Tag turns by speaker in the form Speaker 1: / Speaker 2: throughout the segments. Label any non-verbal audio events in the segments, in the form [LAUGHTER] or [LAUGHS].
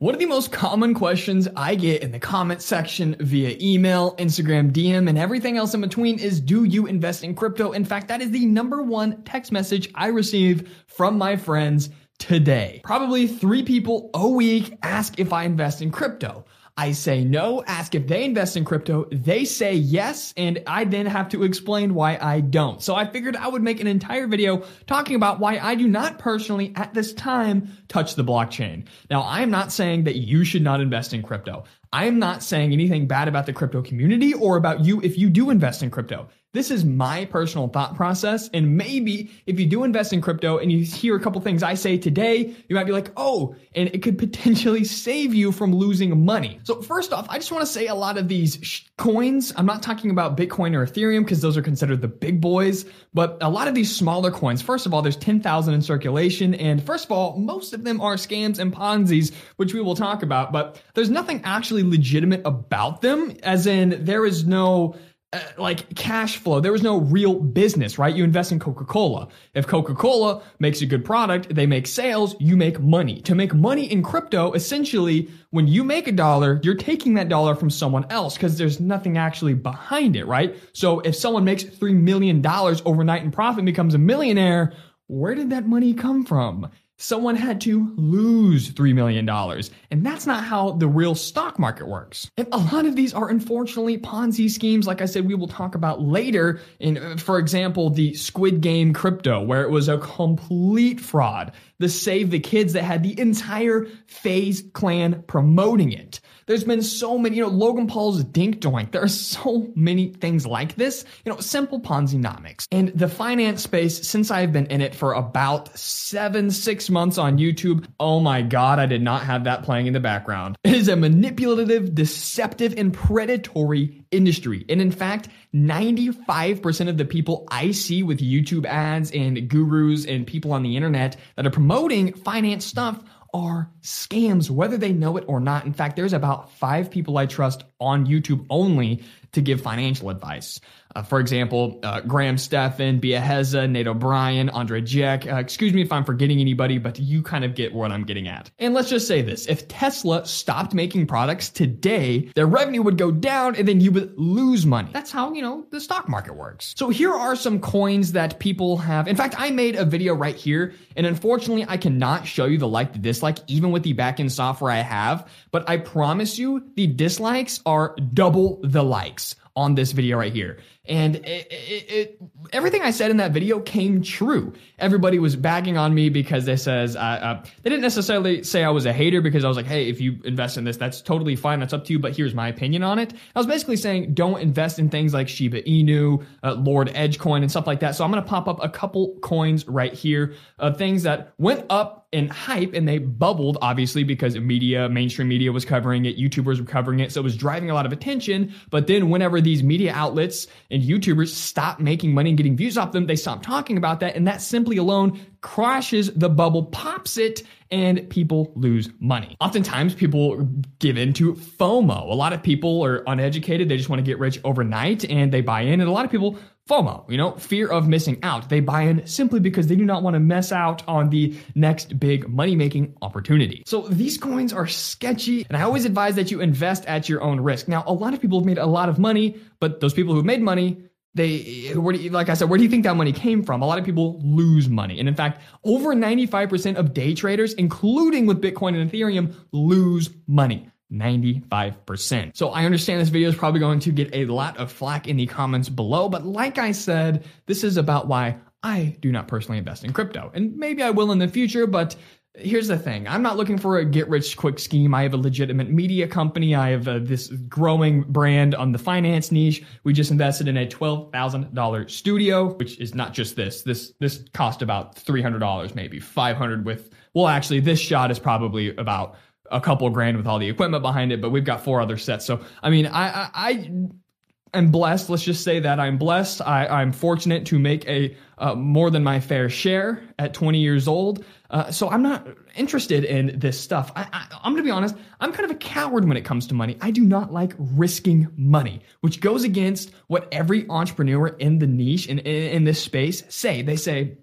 Speaker 1: One of the most common questions I get in the comment section via email, Instagram DM, and everything else in between is Do you invest in crypto? In fact, that is the number one text message I receive from my friends today. Probably three people a week ask if I invest in crypto. I say no, ask if they invest in crypto. They say yes, and I then have to explain why I don't. So I figured I would make an entire video talking about why I do not personally at this time touch the blockchain. Now, I am not saying that you should not invest in crypto. I am not saying anything bad about the crypto community or about you if you do invest in crypto. This is my personal thought process. And maybe if you do invest in crypto and you hear a couple things I say today, you might be like, oh, and it could [LAUGHS] potentially save you from losing money. So first off, I just want to say a lot of these sh- coins, I'm not talking about Bitcoin or Ethereum because those are considered the big boys, but a lot of these smaller coins, first of all, there's 10,000 in circulation. And first of all, most of them are scams and Ponzi's, which we will talk about, but there's nothing actually legitimate about them, as in there is no uh, like cash flow. There was no real business, right? You invest in Coca-Cola. If Coca-Cola makes a good product, they make sales, you make money. To make money in crypto, essentially, when you make a dollar, you're taking that dollar from someone else because there's nothing actually behind it, right? So if someone makes $3 million overnight in profit and becomes a millionaire, where did that money come from? Someone had to lose $3 million. And that's not how the real stock market works. And a lot of these are unfortunately Ponzi schemes, like I said, we will talk about later. In, for example, the Squid Game crypto, where it was a complete fraud. The Save the Kids that had the entire FaZe clan promoting it. There's been so many, you know, Logan Paul's Dink Doink. There are so many things like this, you know, simple Ponzi-nomics. And the finance space, since I've been in it for about seven, six months on YouTube, oh my God, I did not have that playing in the background. It is a manipulative, deceptive, and predatory industry. And in fact, 95% of the people I see with YouTube ads and gurus and people on the internet that are promoting finance stuff are scams, whether they know it or not. In fact, there's about five people I trust on YouTube only to give financial advice. Uh, for example, uh, Graham Stephan, Biaheza, Nate O'Brien, Andrei Jikh. Uh, excuse me if I'm forgetting anybody, but you kind of get what I'm getting at. And let's just say this. If Tesla stopped making products today, their revenue would go down and then you would lose money. That's how, you know, the stock market works. So here are some coins that people have. In fact, I made a video right here and unfortunately I cannot show you the like, the dislike, even with the backend software I have, but I promise you the dislikes are double the likes on this video right here. And it, it, it, everything I said in that video came true. Everybody was bagging on me because they says uh, uh, they didn't necessarily say I was a hater because I was like, hey, if you invest in this, that's totally fine. That's up to you. But here's my opinion on it. I was basically saying don't invest in things like Shiba Inu, uh, Lord Edgecoin, and stuff like that. So I'm gonna pop up a couple coins right here of things that went up in hype and they bubbled obviously because media mainstream media was covering it youtubers were covering it so it was driving a lot of attention but then whenever these media outlets and youtubers stop making money and getting views off them they stop talking about that and that simply alone crashes the bubble pops it and people lose money. Oftentimes, people give in to FOMO. A lot of people are uneducated. They just want to get rich overnight and they buy in. And a lot of people FOMO, you know, fear of missing out. They buy in simply because they do not want to mess out on the next big money making opportunity. So these coins are sketchy, and I always advise that you invest at your own risk. Now, a lot of people have made a lot of money, but those people who made money they where do you, like I said, where do you think that money came from? A lot of people lose money. And in fact, over 95% of day traders, including with Bitcoin and Ethereum, lose money. 95%. So I understand this video is probably going to get a lot of flack in the comments below, but like I said, this is about why I do not personally invest in crypto. And maybe I will in the future, but here's the thing. I'm not looking for a get rich quick scheme. I have a legitimate media company. I have uh, this growing brand on the finance niche. We just invested in a $12000 studio which is not just this. This this cost about $300 maybe 500 with well actually this shot is probably about a couple grand with all the equipment behind it, but we've got four other sets. So, I mean, I, I, I am blessed. Let's just say that I'm blessed. I, I'm fortunate to make a uh, more than my fair share at 20 years old. Uh, so I'm not interested in this stuff. I, I, I'm going to be honest. I'm kind of a coward when it comes to money. I do not like risking money, which goes against what every entrepreneur in the niche in, in, in this space say. They say,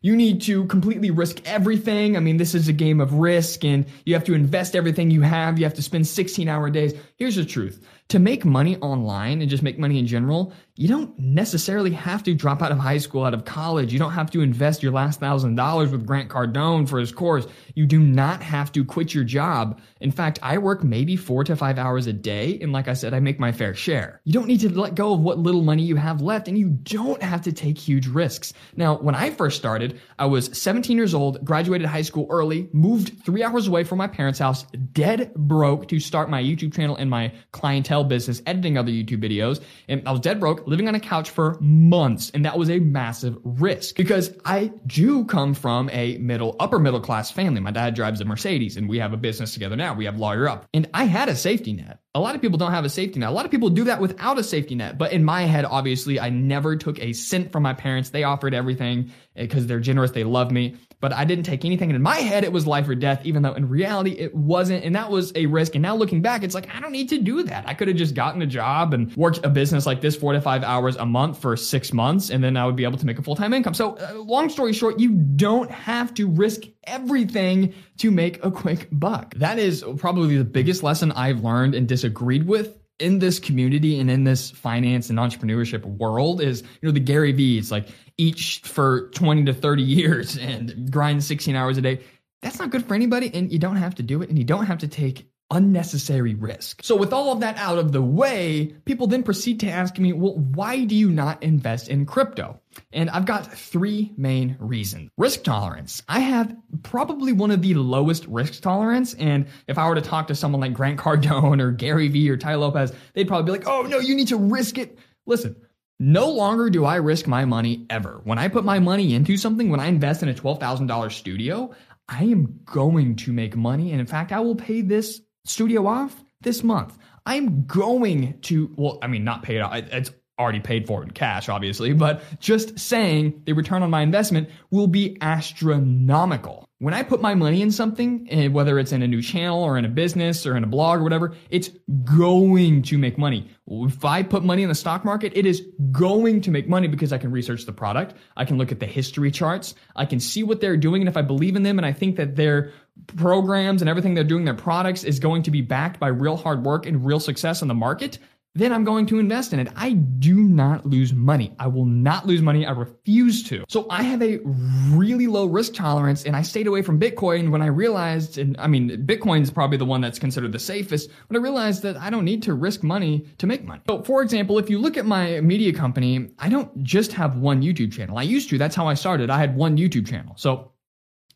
Speaker 1: you need to completely risk everything. I mean, this is a game of risk and you have to invest everything you have. You have to spend 16 hour days. Here's the truth to make money online and just make money in general, you don't necessarily have to drop out of high school, out of college. You don't have to invest your last thousand dollars with Grant Cardone for his course. You do not have to quit your job. In fact, I work maybe four to five hours a day. And like I said, I make my fair share. You don't need to let go of what little money you have left and you don't have to take huge risks. Now, when I first started, I was 17 years old, graduated high school early, moved three hours away from my parents' house, dead broke to start my YouTube channel and my clientele business, editing other YouTube videos. And I was dead broke, living on a couch for months. And that was a massive risk because I do come from a middle, upper middle class family. My dad drives a Mercedes and we have a business together now. We have Lawyer Up. And I had a safety net. A lot of people don't have a safety net. A lot of people do that without a safety net. But in my head, obviously, I never took a cent from my parents. They offered everything eh, because they're generous. They love me but I didn't take anything. And in my head, it was life or death, even though in reality it wasn't. And that was a risk. And now looking back, it's like, I don't need to do that. I could have just gotten a job and worked a business like this four to five hours a month for six months. And then I would be able to make a full time income. So, uh, long story short, you don't have to risk everything to make a quick buck. That is probably the biggest lesson I've learned and disagreed with in this community and in this finance and entrepreneurship world is, you know, the Gary. It's like each for 20 to 30 years and grind 16 hours a day. That's not good for anybody. And you don't have to do it and you don't have to take unnecessary risk. So with all of that out of the way, people then proceed to ask me, well, why do you not invest in crypto? And I've got three main reasons. Risk tolerance. I have probably one of the lowest risk tolerance. And if I were to talk to someone like Grant Cardone or Gary Vee or Tai Lopez, they'd probably be like, oh no, you need to risk it. Listen, no longer do I risk my money ever. When I put my money into something, when I invest in a $12,000 studio, I am going to make money. And in fact, I will pay this studio off this month. I'm going to, well, I mean, not pay it off. It's already paid for in cash, obviously, but just saying the return on my investment will be astronomical. When I put my money in something, eh, whether it's in a new channel or in a business or in a blog or whatever, it's going to make money. If I put money in the stock market, it is going to make money because I can research the product. I can look at the history charts. I can see what they're doing. And if I believe in them and I think that their programs and everything they're doing, their products is going to be backed by real hard work and real success in the market, then I'm going to invest in it. I do not lose money. I will not lose money. I refuse to. So I have a really low risk tolerance and I stayed away from Bitcoin when I realized, and I mean, Bitcoin is probably the one that's considered the safest, but I realized that I don't need to risk money to make money. So for example, if you look at my media company, I don't just have one YouTube channel. I used to, that's how I started. I had one YouTube channel. So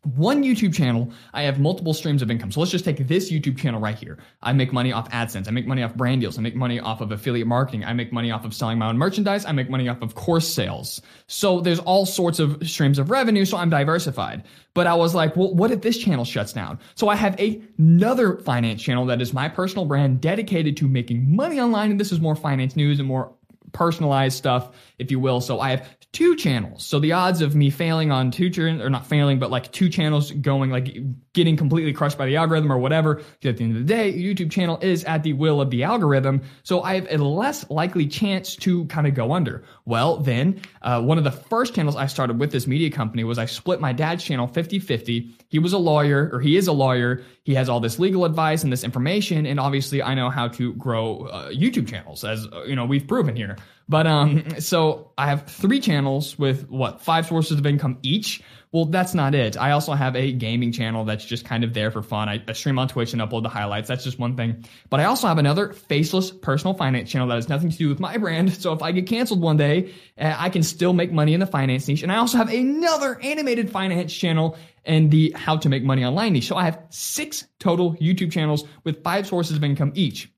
Speaker 1: one YouTube channel, I have multiple streams of income. So let's just take this YouTube channel right here. I make money off AdSense. I make money off brand deals. I make money off of affiliate marketing. I make money off of selling my own merchandise. I make money off of course sales. So there's all sorts of streams of revenue. So I'm diversified. But I was like, well, what if this channel shuts down? So I have a, another finance channel that is my personal brand dedicated to making money online. And this is more finance news and more personalized stuff, if you will. So I have two channels. So the odds of me failing on two channels, or not failing, but like two channels going, like getting completely crushed by the algorithm or whatever, at the end of the day, YouTube channel is at the will of the algorithm. So I have a less likely chance to kind of go under. Well, then, uh, one of the first channels I started with this media company was I split my dad's channel 50 50. He was a lawyer, or he is a lawyer. He has all this legal advice and this information. And obviously, I know how to grow uh, YouTube channels, as uh, you know, we've proven here. But um, so I have three channels with what five sources of income each. Well, that's not it. I also have a gaming channel that's just kind of there for fun. I, I, stream on Twitch and upload the highlights. That's just one thing. But I also have another faceless personal finance channel that has nothing to do with my brand. So if I get canceled one day, uh, I can still make money in the finance niche. And I also have another animated finance channel and the how to make money online niche. So I have six total YouTube channels with five sources of income each.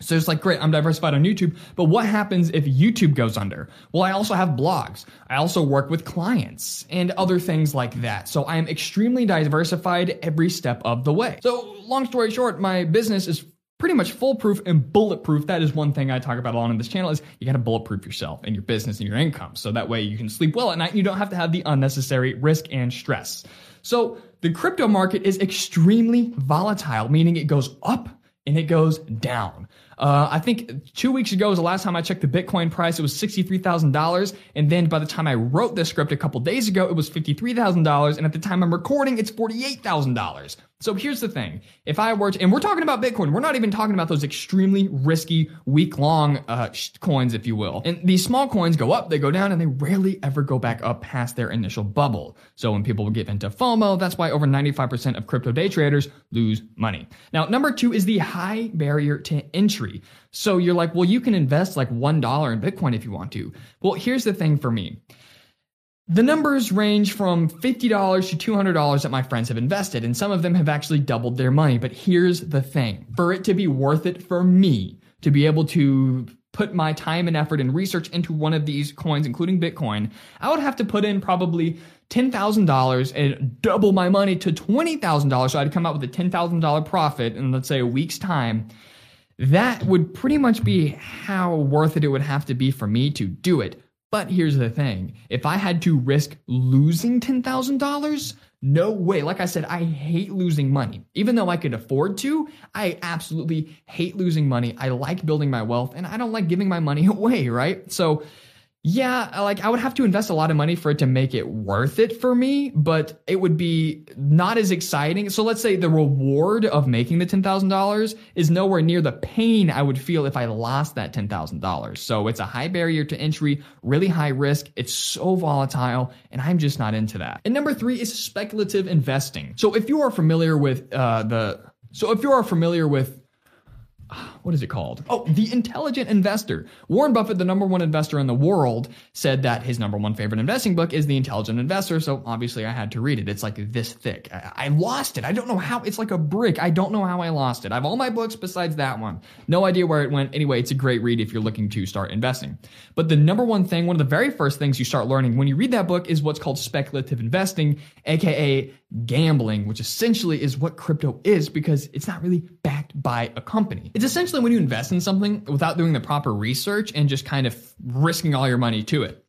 Speaker 1: So it's like, great, I'm diversified on YouTube, but what happens if YouTube goes under? Well, I also have blogs. I also work with clients and other things like that. So I am extremely diversified every step of the way. So long story short, my business is pretty much foolproof and bulletproof. That is one thing I talk about a lot on this channel is you got to bulletproof yourself and your business and your income. So that way you can sleep well at night and you don't have to have the unnecessary risk and stress. So the crypto market is extremely volatile, meaning it goes up and it goes down. Uh, I think two weeks ago was the last time I checked the Bitcoin price. It was $63,000. And then by the time I wrote this script a couple days ago, it was $53,000. And at the time I'm recording, it's $48,000. So here's the thing. If I were to, and we're talking about Bitcoin, we're not even talking about those extremely risky week long uh, coins, if you will. And these small coins go up, they go down, and they rarely ever go back up past their initial bubble. So when people get into FOMO, that's why over 95% of crypto day traders lose money. Now, number two is the high barrier to entry. So you're like, well, you can invest like $1 in Bitcoin if you want to. Well, here's the thing for me. The numbers range from $50 to $200 that my friends have invested, and some of them have actually doubled their money. But here's the thing for it to be worth it for me to be able to put my time and effort and research into one of these coins, including Bitcoin, I would have to put in probably $10,000 and double my money to $20,000. So I'd come out with a $10,000 profit in, let's say, a week's time. That would pretty much be how worth it it would have to be for me to do it. But here's the thing if I had to risk losing $10,000, no way. Like I said, I hate losing money. Even though I could afford to, I absolutely hate losing money. I like building my wealth and I don't like giving my money [LAUGHS] away, right? So yeah, like I would have to invest a lot of money for it to make it worth it for me, but it would be not as exciting. So let's say the reward of making the $10,000 is nowhere near the pain I would feel if I lost that $10,000. So it's a high barrier to entry, really high risk. It's so volatile, and I'm just not into that. And number three is speculative investing. So if you are familiar with uh, the, so if you are familiar with what is it called? Oh, The Intelligent Investor. Warren Buffett, the number one investor in the world, said that his number one favorite investing book is The Intelligent Investor. So obviously I had to read it. It's like this thick. I, I, lost it. I don't know how. It's like a brick. I don't know how I lost it. I have all my books besides that one. No idea where it went. Anyway, it's a great read if you're looking to start investing. But the number one thing, one of the very first things you start learning when you read that book is what's called speculative investing, aka gambling, which essentially is what crypto is because it's not really backed by a company. It's essentially when you invest in something without doing the proper research and just kind of risking all your money to it.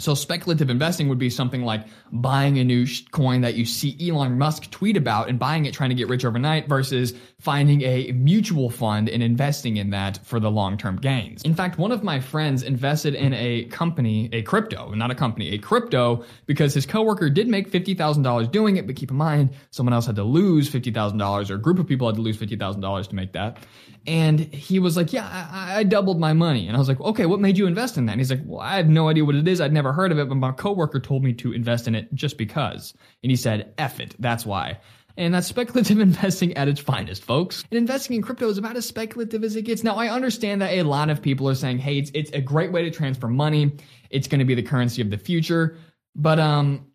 Speaker 1: So speculative investing would be something like buying a new coin that you see Elon Musk tweet about and buying it trying to get rich overnight versus finding a mutual fund and investing in that for the long-term gains. In fact, one of my friends invested in a company, a crypto, not a company, a crypto because his coworker did make $50,000 doing it, but keep in mind someone else had to lose $50,000 or a group of people had to lose $50,000 to make that. And he was like, yeah, I, I doubled my money. And I was like, okay, what made you invest in that? And he's like, well, I have no idea what it is. I'd never heard of it, but my coworker told me to invest in it just because. And he said, F it. That's why. And that's speculative [LAUGHS] investing at its finest, folks. And investing in crypto is about as speculative as it gets. Now, I understand that a lot of people are saying, hey, it's, it's a great way to transfer money. It's going to be the currency of the future. But, um,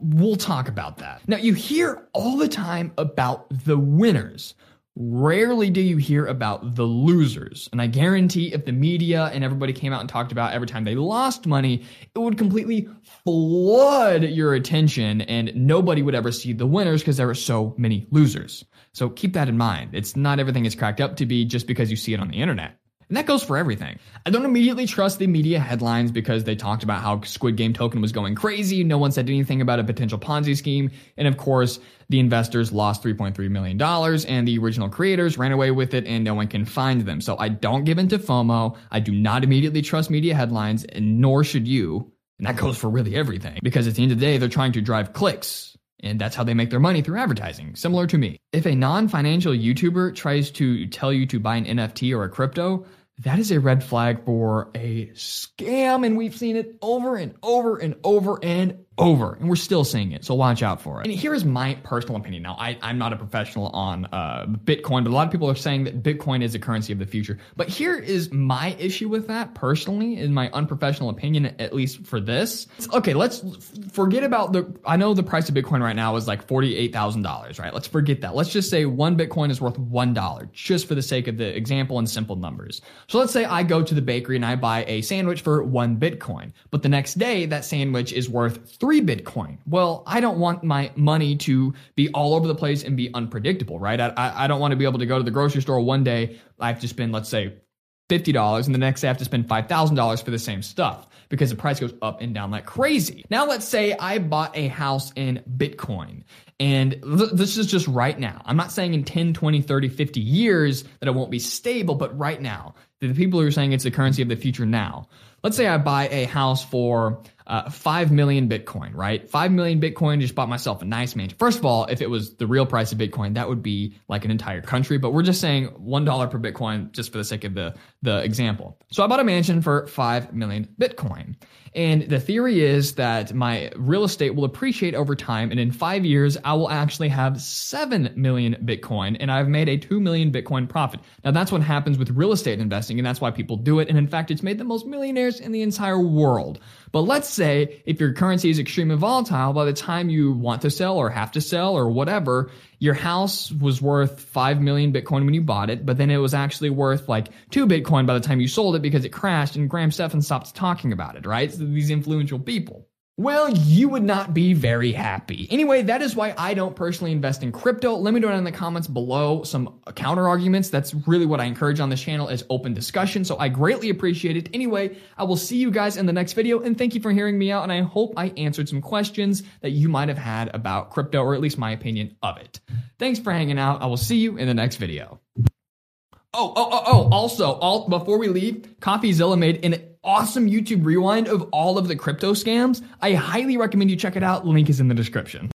Speaker 1: we'll talk about that. Now, you hear all the time about the winners. Rarely do you hear about the losers. And I guarantee if the media and everybody came out and talked about every time they lost money, it would completely flood your attention and nobody would ever see the winners because there are so many losers. So keep that in mind. It's not everything is cracked up to be just because you see it on the internet. And that goes for everything. I don't immediately trust the media headlines because they talked about how Squid Game token was going crazy. No one said anything about a potential Ponzi scheme. And of course, the investors lost $3.3 million and the original creators ran away with it and no one can find them. So I don't give into FOMO. I do not immediately trust media headlines and nor should you. And that goes for really everything because at the end of the day, they're trying to drive clicks. And that's how they make their money through advertising, similar to me. If a non financial YouTuber tries to tell you to buy an NFT or a crypto, that is a red flag for a scam. And we've seen it over and over and over and over, and we're still seeing it. So watch out for it. And here is my personal opinion. Now, I, am not a professional on uh, Bitcoin, but a lot of people are saying that Bitcoin is the currency of the future. But here is my issue with that personally, in my unprofessional opinion, at least for this. Okay, let's forget about the. I know the price of Bitcoin right now is like forty-eight thousand dollars, right? Let's forget that. Let's just say one Bitcoin is worth one dollar, just for the sake of the example and simple numbers. So let's say I go to the bakery and I buy a sandwich for one Bitcoin, but the next day that sandwich is worth three Bitcoin. Well, I don't want my money to be all over the place and be unpredictable, right? I, I, don't want to be able to go to the grocery store one day. I have to spend, let's say, $50 and the next day I have to spend $5,000 for the same stuff. because the price goes up and down like crazy. Now, let's say I bought a house in Bitcoin. And th- this is just right now. I'm not saying in 10, 20, 30, 50 years that it won't be stable, but right now, the people who are saying it's the currency of the future now. Let's say I buy a house for uh, 5 million Bitcoin, right? 5 million Bitcoin, just bought myself a nice mansion. First of all, if it was the real price of Bitcoin, that would be like an entire country, but we're just saying $1 per Bitcoin just for the sake of the, the example. So I bought a mansion for 5 million Bitcoin. And the theory is that my real estate will appreciate over time. And in five years, I will actually have 7 million Bitcoin and I've made a 2 million Bitcoin profit. Now that's what happens with real estate investing. And that's why people do it. And in fact, it's made the most millionaires in the entire world. But let's say if your currency is extremely volatile, by the time you want to sell or have to sell or whatever, your house was worth 5 million Bitcoin when you bought it, but then it was actually worth like 2 Bitcoin by the time you sold it because it crashed and Graham Stephan stopped talking about it, right? So these influential people. Well, you would not be very happy. Anyway, that is why I don't personally invest in crypto. Let me know down in the comments below some counter arguments. That's really what I encourage on this channel is open discussion. So I greatly appreciate it. Anyway, I will see you guys in the next video and thank you for hearing me out. And I hope I answered some questions that you might have had about crypto or at least my opinion of it. Thanks for hanging out. I will see you in the next video. Oh, oh, oh, oh, also, all, before we leave, CoffeeZilla made an awesome YouTube rewind of all of the crypto scams. I highly recommend you check it out. Link is in the description.